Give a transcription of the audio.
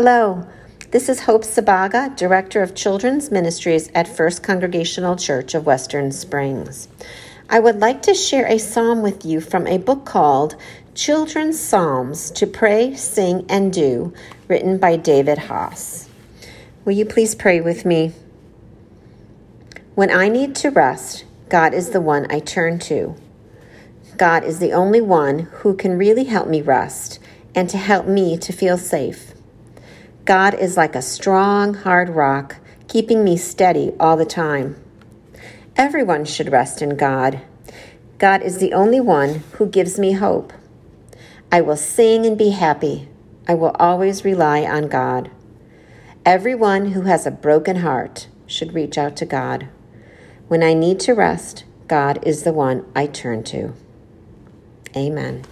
Hello, this is Hope Sabaga, Director of Children's Ministries at First Congregational Church of Western Springs. I would like to share a psalm with you from a book called Children's Psalms to Pray, Sing, and Do, written by David Haas. Will you please pray with me? When I need to rest, God is the one I turn to. God is the only one who can really help me rest and to help me to feel safe. God is like a strong, hard rock, keeping me steady all the time. Everyone should rest in God. God is the only one who gives me hope. I will sing and be happy. I will always rely on God. Everyone who has a broken heart should reach out to God. When I need to rest, God is the one I turn to. Amen.